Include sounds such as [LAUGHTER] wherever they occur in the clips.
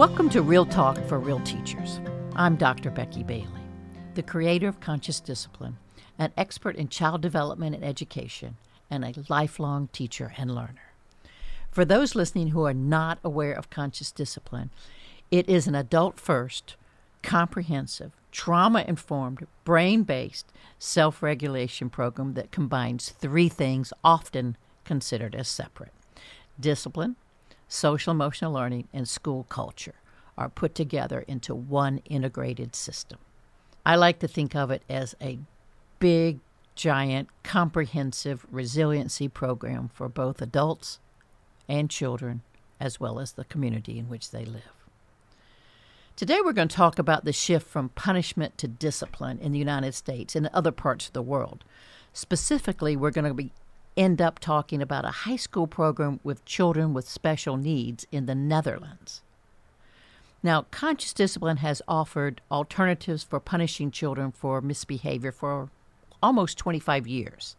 Welcome to Real Talk for Real Teachers. I'm Dr. Becky Bailey, the creator of Conscious Discipline, an expert in child development and education, and a lifelong teacher and learner. For those listening who are not aware of Conscious Discipline, it is an adult first, comprehensive, trauma informed, brain based self regulation program that combines three things often considered as separate discipline, social emotional learning, and school culture are put together into one integrated system. I like to think of it as a big, giant, comprehensive resiliency program for both adults and children, as well as the community in which they live. Today, we're going to talk about the shift from punishment to discipline in the United States and other parts of the world. Specifically, we're going to be end up talking about a high school program with children with special needs in the Netherlands. Now, conscious discipline has offered alternatives for punishing children for misbehavior for almost 25 years.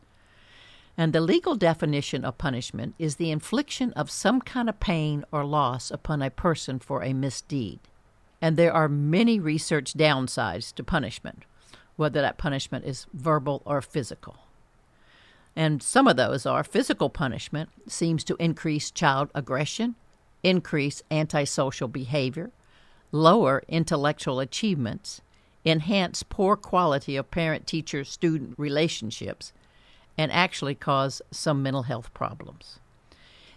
And the legal definition of punishment is the infliction of some kind of pain or loss upon a person for a misdeed. And there are many research downsides to punishment, whether that punishment is verbal or physical. And some of those are physical punishment seems to increase child aggression, increase antisocial behavior, lower intellectual achievements, enhance poor quality of parent teacher student relationships, and actually cause some mental health problems.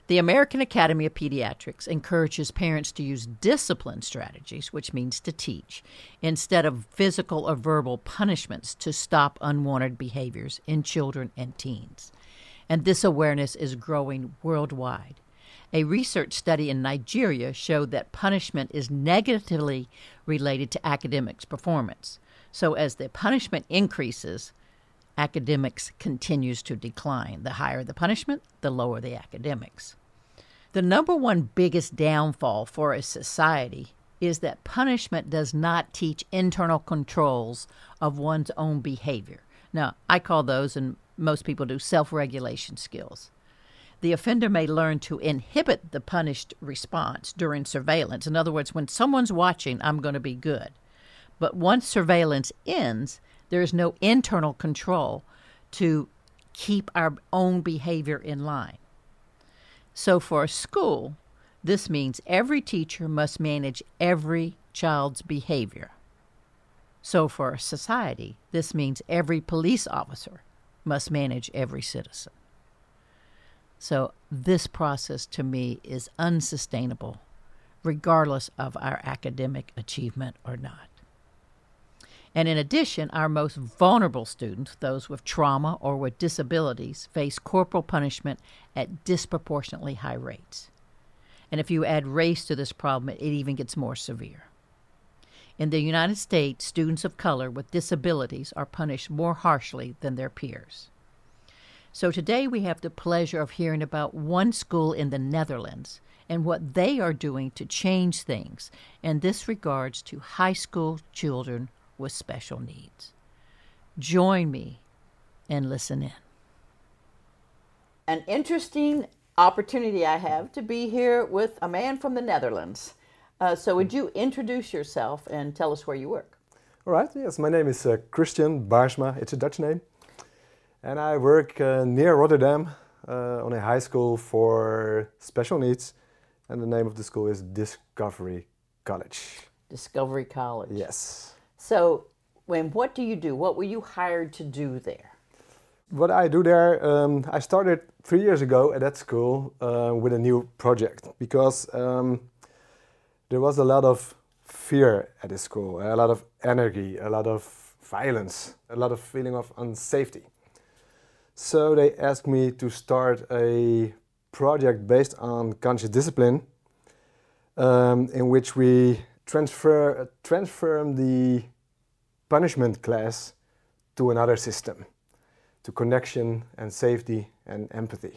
The American Academy of Pediatrics encourages parents to use discipline strategies, which means to teach, instead of physical or verbal punishments to stop unwanted behaviors in children and teens. And this awareness is growing worldwide. A research study in Nigeria showed that punishment is negatively related to academics' performance. So, as the punishment increases, academics continues to decline. The higher the punishment, the lower the academics. The number one biggest downfall for a society is that punishment does not teach internal controls of one's own behavior. Now, I call those, and most people do, self regulation skills. The offender may learn to inhibit the punished response during surveillance. In other words, when someone's watching, I'm going to be good. But once surveillance ends, there is no internal control to keep our own behavior in line. So, for a school, this means every teacher must manage every child's behavior. So, for a society, this means every police officer must manage every citizen. So, this process to me is unsustainable, regardless of our academic achievement or not. And in addition, our most vulnerable students, those with trauma or with disabilities, face corporal punishment at disproportionately high rates. And if you add race to this problem, it even gets more severe. In the United States, students of color with disabilities are punished more harshly than their peers. So today we have the pleasure of hearing about one school in the Netherlands and what they are doing to change things, and this regards to high school children with special needs. Join me and listen in. An interesting opportunity I have to be here with a man from the Netherlands. Uh, so, would you introduce yourself and tell us where you work? All right, yes, my name is uh, Christian Baarsma, it's a Dutch name. And I work uh, near Rotterdam uh, on a high school for special needs. And the name of the school is Discovery College. Discovery College. Yes. So, when what do you do? What were you hired to do there? What I do there, um, I started three years ago at that school uh, with a new project because um, there was a lot of fear at the school, a lot of energy, a lot of violence, a lot of feeling of unsafety. So they asked me to start a project based on conscious discipline, um, in which we transfer transform the punishment class to another system, to connection and safety and empathy.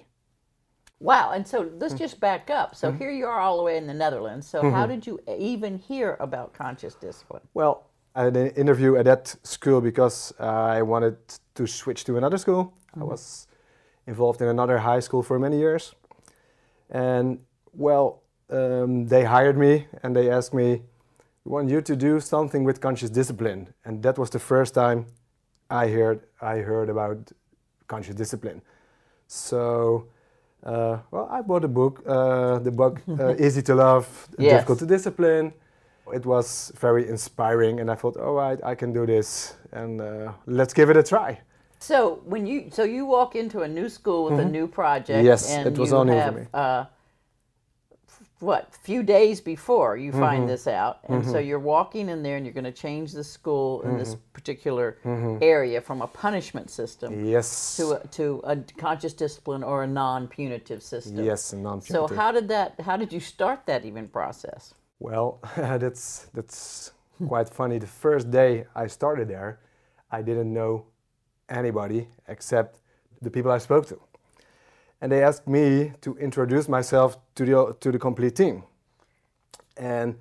Wow, and so let's mm. just back up. So mm-hmm. here you are all the way in the Netherlands. So mm-hmm. how did you even hear about conscious discipline? Well, I had an interview at that school because I wanted to switch to another school. Mm-hmm. I was involved in another high school for many years. And well, um, they hired me and they asked me, "We want you to do something with conscious discipline," and that was the first time I heard I heard about conscious discipline. So, uh, well, I bought a book, uh, the book uh, [LAUGHS] "Easy to Love, Yes. Difficult to Discipline." It was very inspiring, and I thought, "All right, I can do this, and uh, let's give it a try." So when you so you walk into a new school with a new project, Mm-hmm. Yes, and it was you all new for me. What few days before you Mm-hmm. find this out, and so you're walking in there and you're going to change the school in this Mm-hmm. particular area from a punishment system Yes. to a, to a conscious discipline or a non-punitive system. Yes, non-punitive. so how did that? How did you start that even process? Well, [LAUGHS] that's that's quite funny. The first day I started there, I didn't know anybody except the people I spoke to, and they asked me to introduce myself to the to the complete team, and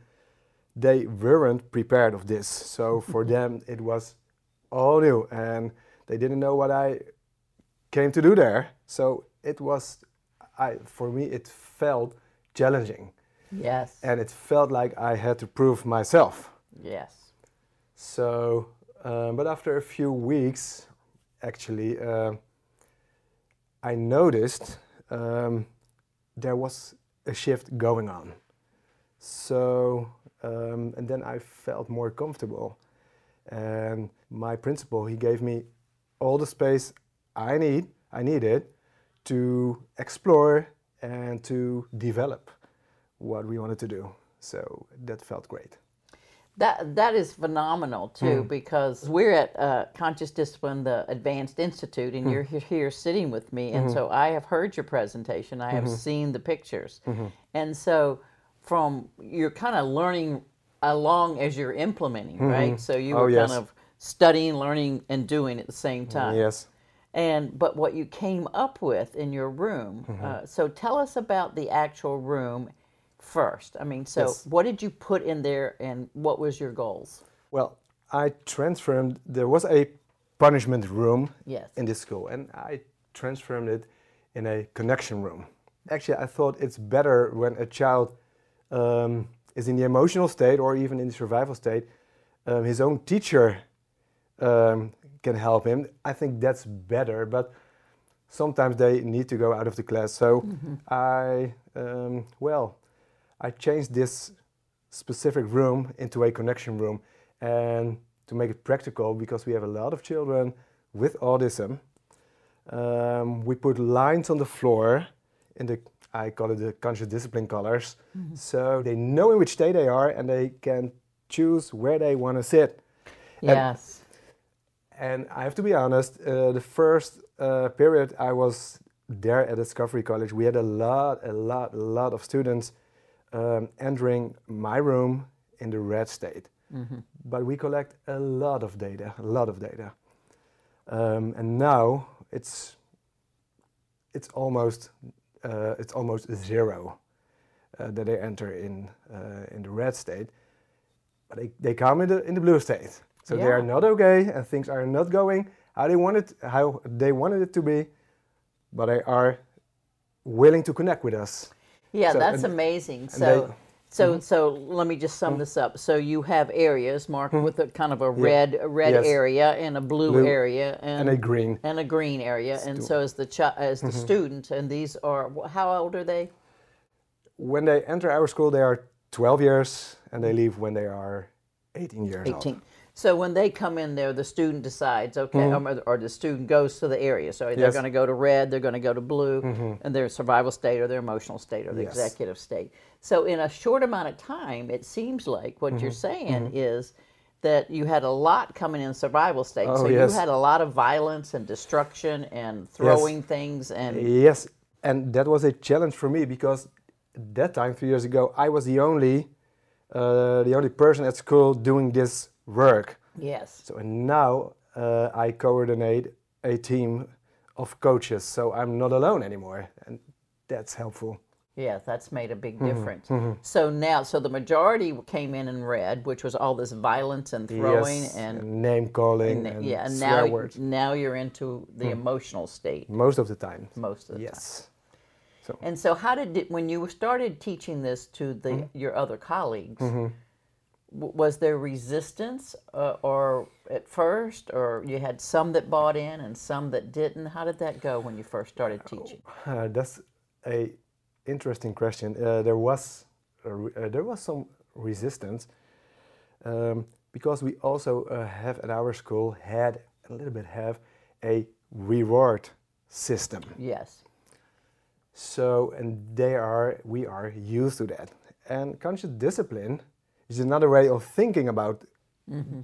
they weren't prepared of this. So for [LAUGHS] them, it was all new, and they didn't know what I came to do there. So it was, I for me, it felt challenging Yes. and it felt like I had to prove myself. yes. So, um, but after a few weeks, actually, uh, I noticed um, there was a shift going on. So, um, and then I felt more comfortable. And my principal, he gave me all the space I need, I needed to explore and to develop what we wanted to do. So that felt great. That that is phenomenal too, Hmm. because we're at uh, Conscious Discipline, the Advanced Institute, and you're here sitting with me, Mm-hmm. and so I have heard your presentation. I have seen the pictures, and so from you're kind of learning along as you're implementing, right? So you Oh, were yes. kind of studying, learning, and doing at the same time. Yes. And but what you came up with in your room. Mm-hmm. Uh, so tell us about the actual room first. I mean, so Yes. what did you put in there, and what was your goals? Well, I transformed. There was a punishment room Yes. in this school, and I transformed it in a connection room. Actually, I thought it's better when a child um, is in the emotional state or even in the survival state. Um, his own teacher um, can help him. I think that's better, but sometimes they need to go out of the class. So I, um, well, I changed this specific room into a connection room. And to make it practical because we have a lot of children with autism um, we put lines on the floor in the i call it the conscious discipline colors. So they know in which state they are and they can choose where they want to sit Yes. and I have to be honest, uh, the first uh, period I was there at Discovery College, we had a lot, a lot, a lot of students um, entering my room in the red state. But we collect a lot of data, a lot of data. Um, and now it's it's almost uh, it's almost zero uh, that they enter in uh, in the red state, but they, they come in the in the blue state. So they are not okay, and things are not going how they wanted how they wanted it to be, but they are willing to connect with us. Yeah, So- that's and- amazing. So, they- Mm-hmm. so, so let me just sum this up. So you have areas marked with a kind of a red, a red Yes. area and a blue, Blue area and, and a green. and a green area, and so is the chi- as Mm-hmm. the student. And these are how old are they? When they enter our school, they are 12 years, and they leave when they are 18 years old. 18. So when they come in there, the student decides, okay, um, or, the student goes to the area. So they're Mm-hmm. Yes. Mm-hmm. going to go to red, they're going to go to blue, and their survival state or their emotional state or the Yes. executive state. So in a short amount of time, it seems like what you're Mm-hmm. saying is that you had a lot coming in survival state. Oh, so yes. you had a lot of violence and destruction and throwing things and Yes, and that was a challenge for me because that time, three years ago, I was the only, uh, the only person at school doing this work. yes. So and now uh, I coordinate a team of coaches, so I'm not alone anymore, and that's helpful. Yeah, that's made a big Mm-hmm, difference. So now, so the majority came in in red, which was all this violence and throwing yes, and name calling And, and, yeah, and now words now you're into the emotional state most of the time. most of the time. Yes. So And so, how did it, when you started teaching this to the Mm-hmm. your other colleagues? w- Was there resistance, uh, or at first, or you had some that bought in and some that didn't? How did that go when you first started teaching? Uh, that's a interesting question. Uh, there was uh, there was some resistance um, because we also uh, have at our school had a little bit have a reward system. Yes. So and they are we are used to that. And conscious discipline is another way of thinking about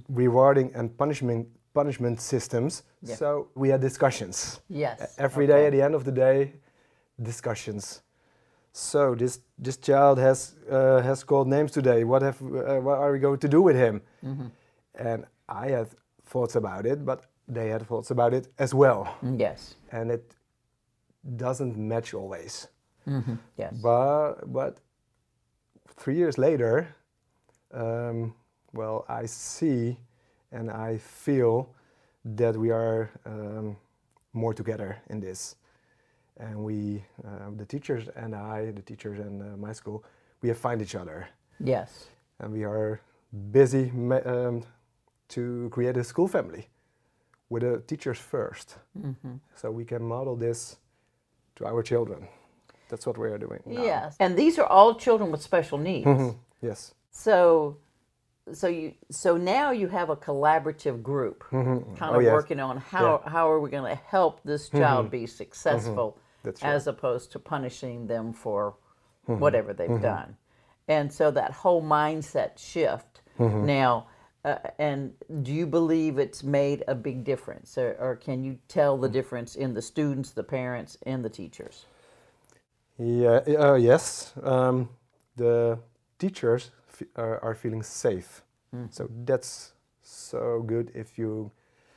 rewarding and punishment punishment systems. Yeah. So we had discussions. Yes. Every day okay. at the end of the day, discussions. So this this child has uh, has called names today. What have uh, what are we going to do with him? Mm-hmm. And I had thoughts about it, but they had thoughts about it as well. Yes. And it doesn't match always. Yes. But but three years later, um, well, I see and I feel that we are um, more together in this, and we, uh, the teachers and I, the teachers and uh, my school, we have find each other, yes. and we are busy um, to create a school family with the teachers 1st so we can model this to our children. That's what we are doing. now. Yes. And these are all children with special needs. Mm-hmm. Yes. So, so you so now you have a collaborative group, kind Oh, of yes. working on how how are we going to help this child be successful, Mm-hmm. Right. as opposed to punishing them for Mm-hmm. whatever they've done, and so that whole mindset shift Mm-hmm. now. Uh, and do you believe it's made a big difference, or, or can you tell Mm. the difference in the students, the parents, and the teachers? Yeah. Uh, yes. Um, the teachers are, are feeling safe, so that's so good if you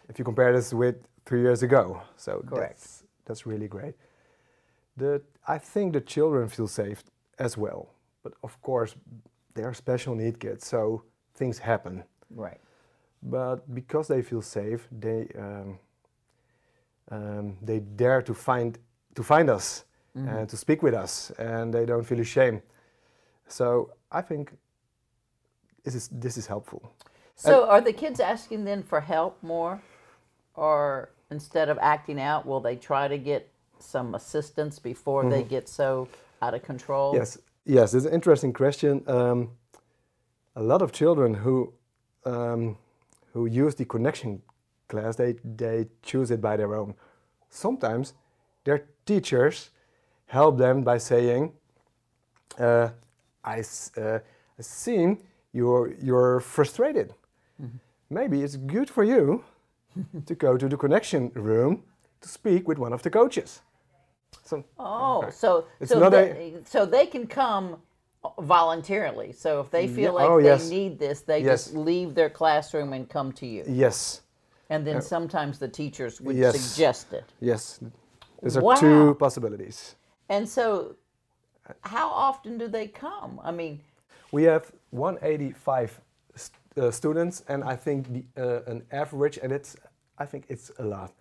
if you compare this with three years ago. So Correct. that's that's really great. The I think the children feel safe as well, but of course they are special need kids, so things happen. Right. but because they feel safe, they um, um, they dare to find to find us and to speak with us, and they don't feel ashamed. So I think this is this is helpful. So are the kids asking then for help more? Or instead of acting out, will they try to get some assistance before they get so out of control? Yes, yes, it's an interesting question. Um, a lot of children who um, who use the connection class, they they choose it by their own. Sometimes their teachers help them by saying, uh, "I uh, seen you're you're frustrated. Mm-hmm. Maybe it's good for you to go to the connection room to speak with one of the coaches." So, Oh, so so not a- they, so they can come voluntarily. So if they feel Yeah, like oh, they yes. need this, they Yes. just leave their classroom and come to you. yes, And then uh, sometimes the teachers would Yes. suggest it. yes, those are Wow. two possibilities. And so how often do they come? I mean, We have 185 st- uh, students, and I think the, uh, an average, and it's I think it's a lot.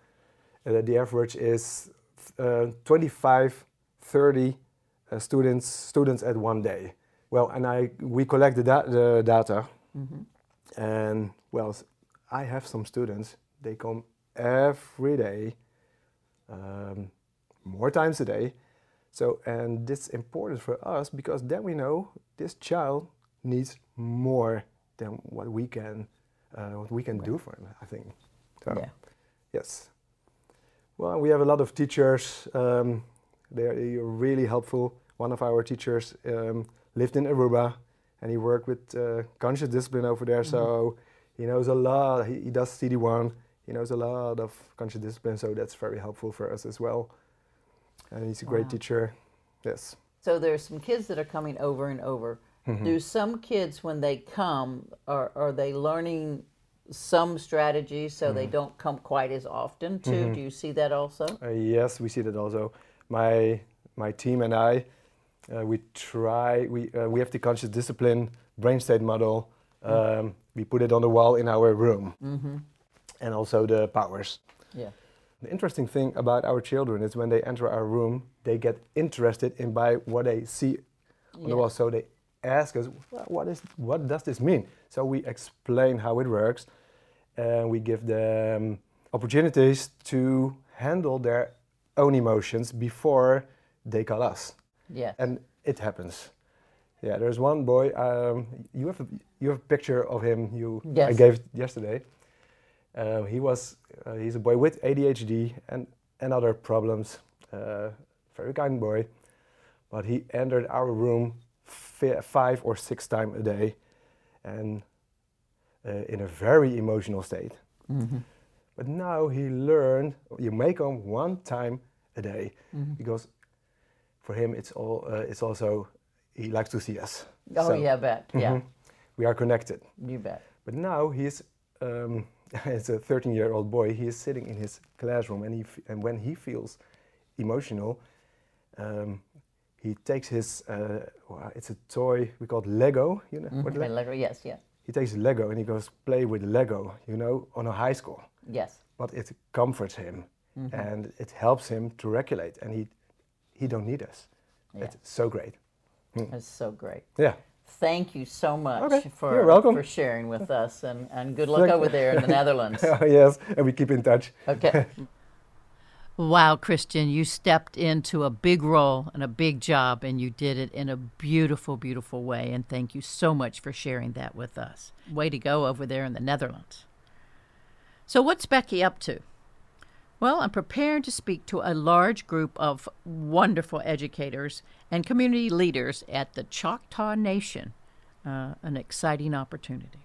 Uh, the average is uh, 25, 30 uh, students students at one day. Well, and I we collect the, da- the data, and well, I have some students. They come every day, um, more times a day. So, and this is important for us because then we know this child needs more than what we can, uh, what we can do for him. I think. So, Yeah. Yes. Well, we have a lot of teachers. Um, they are really helpful. One of our teachers um, lived in Aruba, and he worked with uh, conscious discipline over there. So he knows a lot. He, he does CD1. He knows a lot of conscious discipline. So that's very helpful for us as well. And he's a great teacher. Yes. So there's some kids that are coming over and over. Mm-hmm. Do some kids, when they come, are, are they learning some strategies so Mm-hmm. they don't come quite as often too? Do you see that also? Uh, yes, we see that also. My my team and I, uh, we try. We uh, we have the conscious discipline brain state model. Um, we put it on the wall in our room, and also the powers. Yeah. The interesting thing about our children is when they enter our room, they get interested in by what they see on the wall. So they ask us, "Wha- "What is? What does this mean?" So we explain how it works, and we give them opportunities to handle their own emotions before they call us, Yes. and it happens. Yeah, there's one boy. Um, you have a, you have a picture of him. You I gave yesterday. Uh, he was uh, he's a boy with ADHD and and other problems. Uh, very kind boy, but he entered our room five or six times a day, and uh, in a very emotional state. Mhm. But now he learned you make him one time a day Mhm. because for him it's all uh, it's also he likes to see us. Oh So, yeah, bet. Yeah, mhm, we are connected. you bet. But now he's um, [LAUGHS] it's a 13 year old boy. He is sitting in his classroom, and he f- and when he feels emotional, um, he takes his uh, well, it's a toy we call it Lego. You know what Mhm. Le- Lego, yes, yes, he takes Lego and he goes play with Lego. You know, on a high school. yes. But it comforts him Mhm. and it helps him to regulate, and he he don't need us. Yeah. It's so great. That's so great. Yeah. Thank you so much Okay, for you're welcome. for sharing with [LAUGHS] us, and, and good luck Thank- over there in the [LAUGHS] Netherlands. yes, and we keep in touch. Okay. [LAUGHS] Wow, Christian, you stepped into a big role and a big job, and you did it in a beautiful, beautiful way. And thank you so much for sharing that with us. Way to go over there in the Netherlands. So, what's Becky up to? Well, I'm preparing to speak to a large group of wonderful educators and community leaders at the Choctaw Nation. Uh, an exciting opportunity.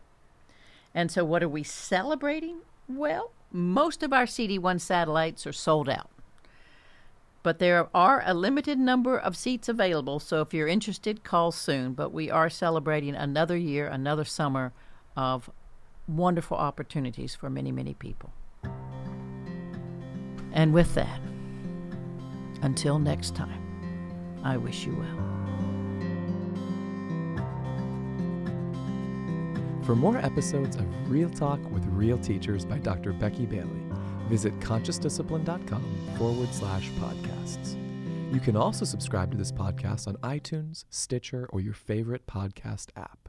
And so, what are we celebrating? Well, most of our CD1 satellites are sold out. But there are a limited number of seats available, so if you're interested, call soon. But we are celebrating another year, another summer of wonderful opportunities for many, many people. And with that, until next time, I wish you well. For more episodes of Real Talk with Real Teachers by Dr. Becky Bailey, visit consciousdiscipline.com forward slash podcasts. You can also subscribe to this podcast on iTunes, Stitcher, or your favorite podcast app.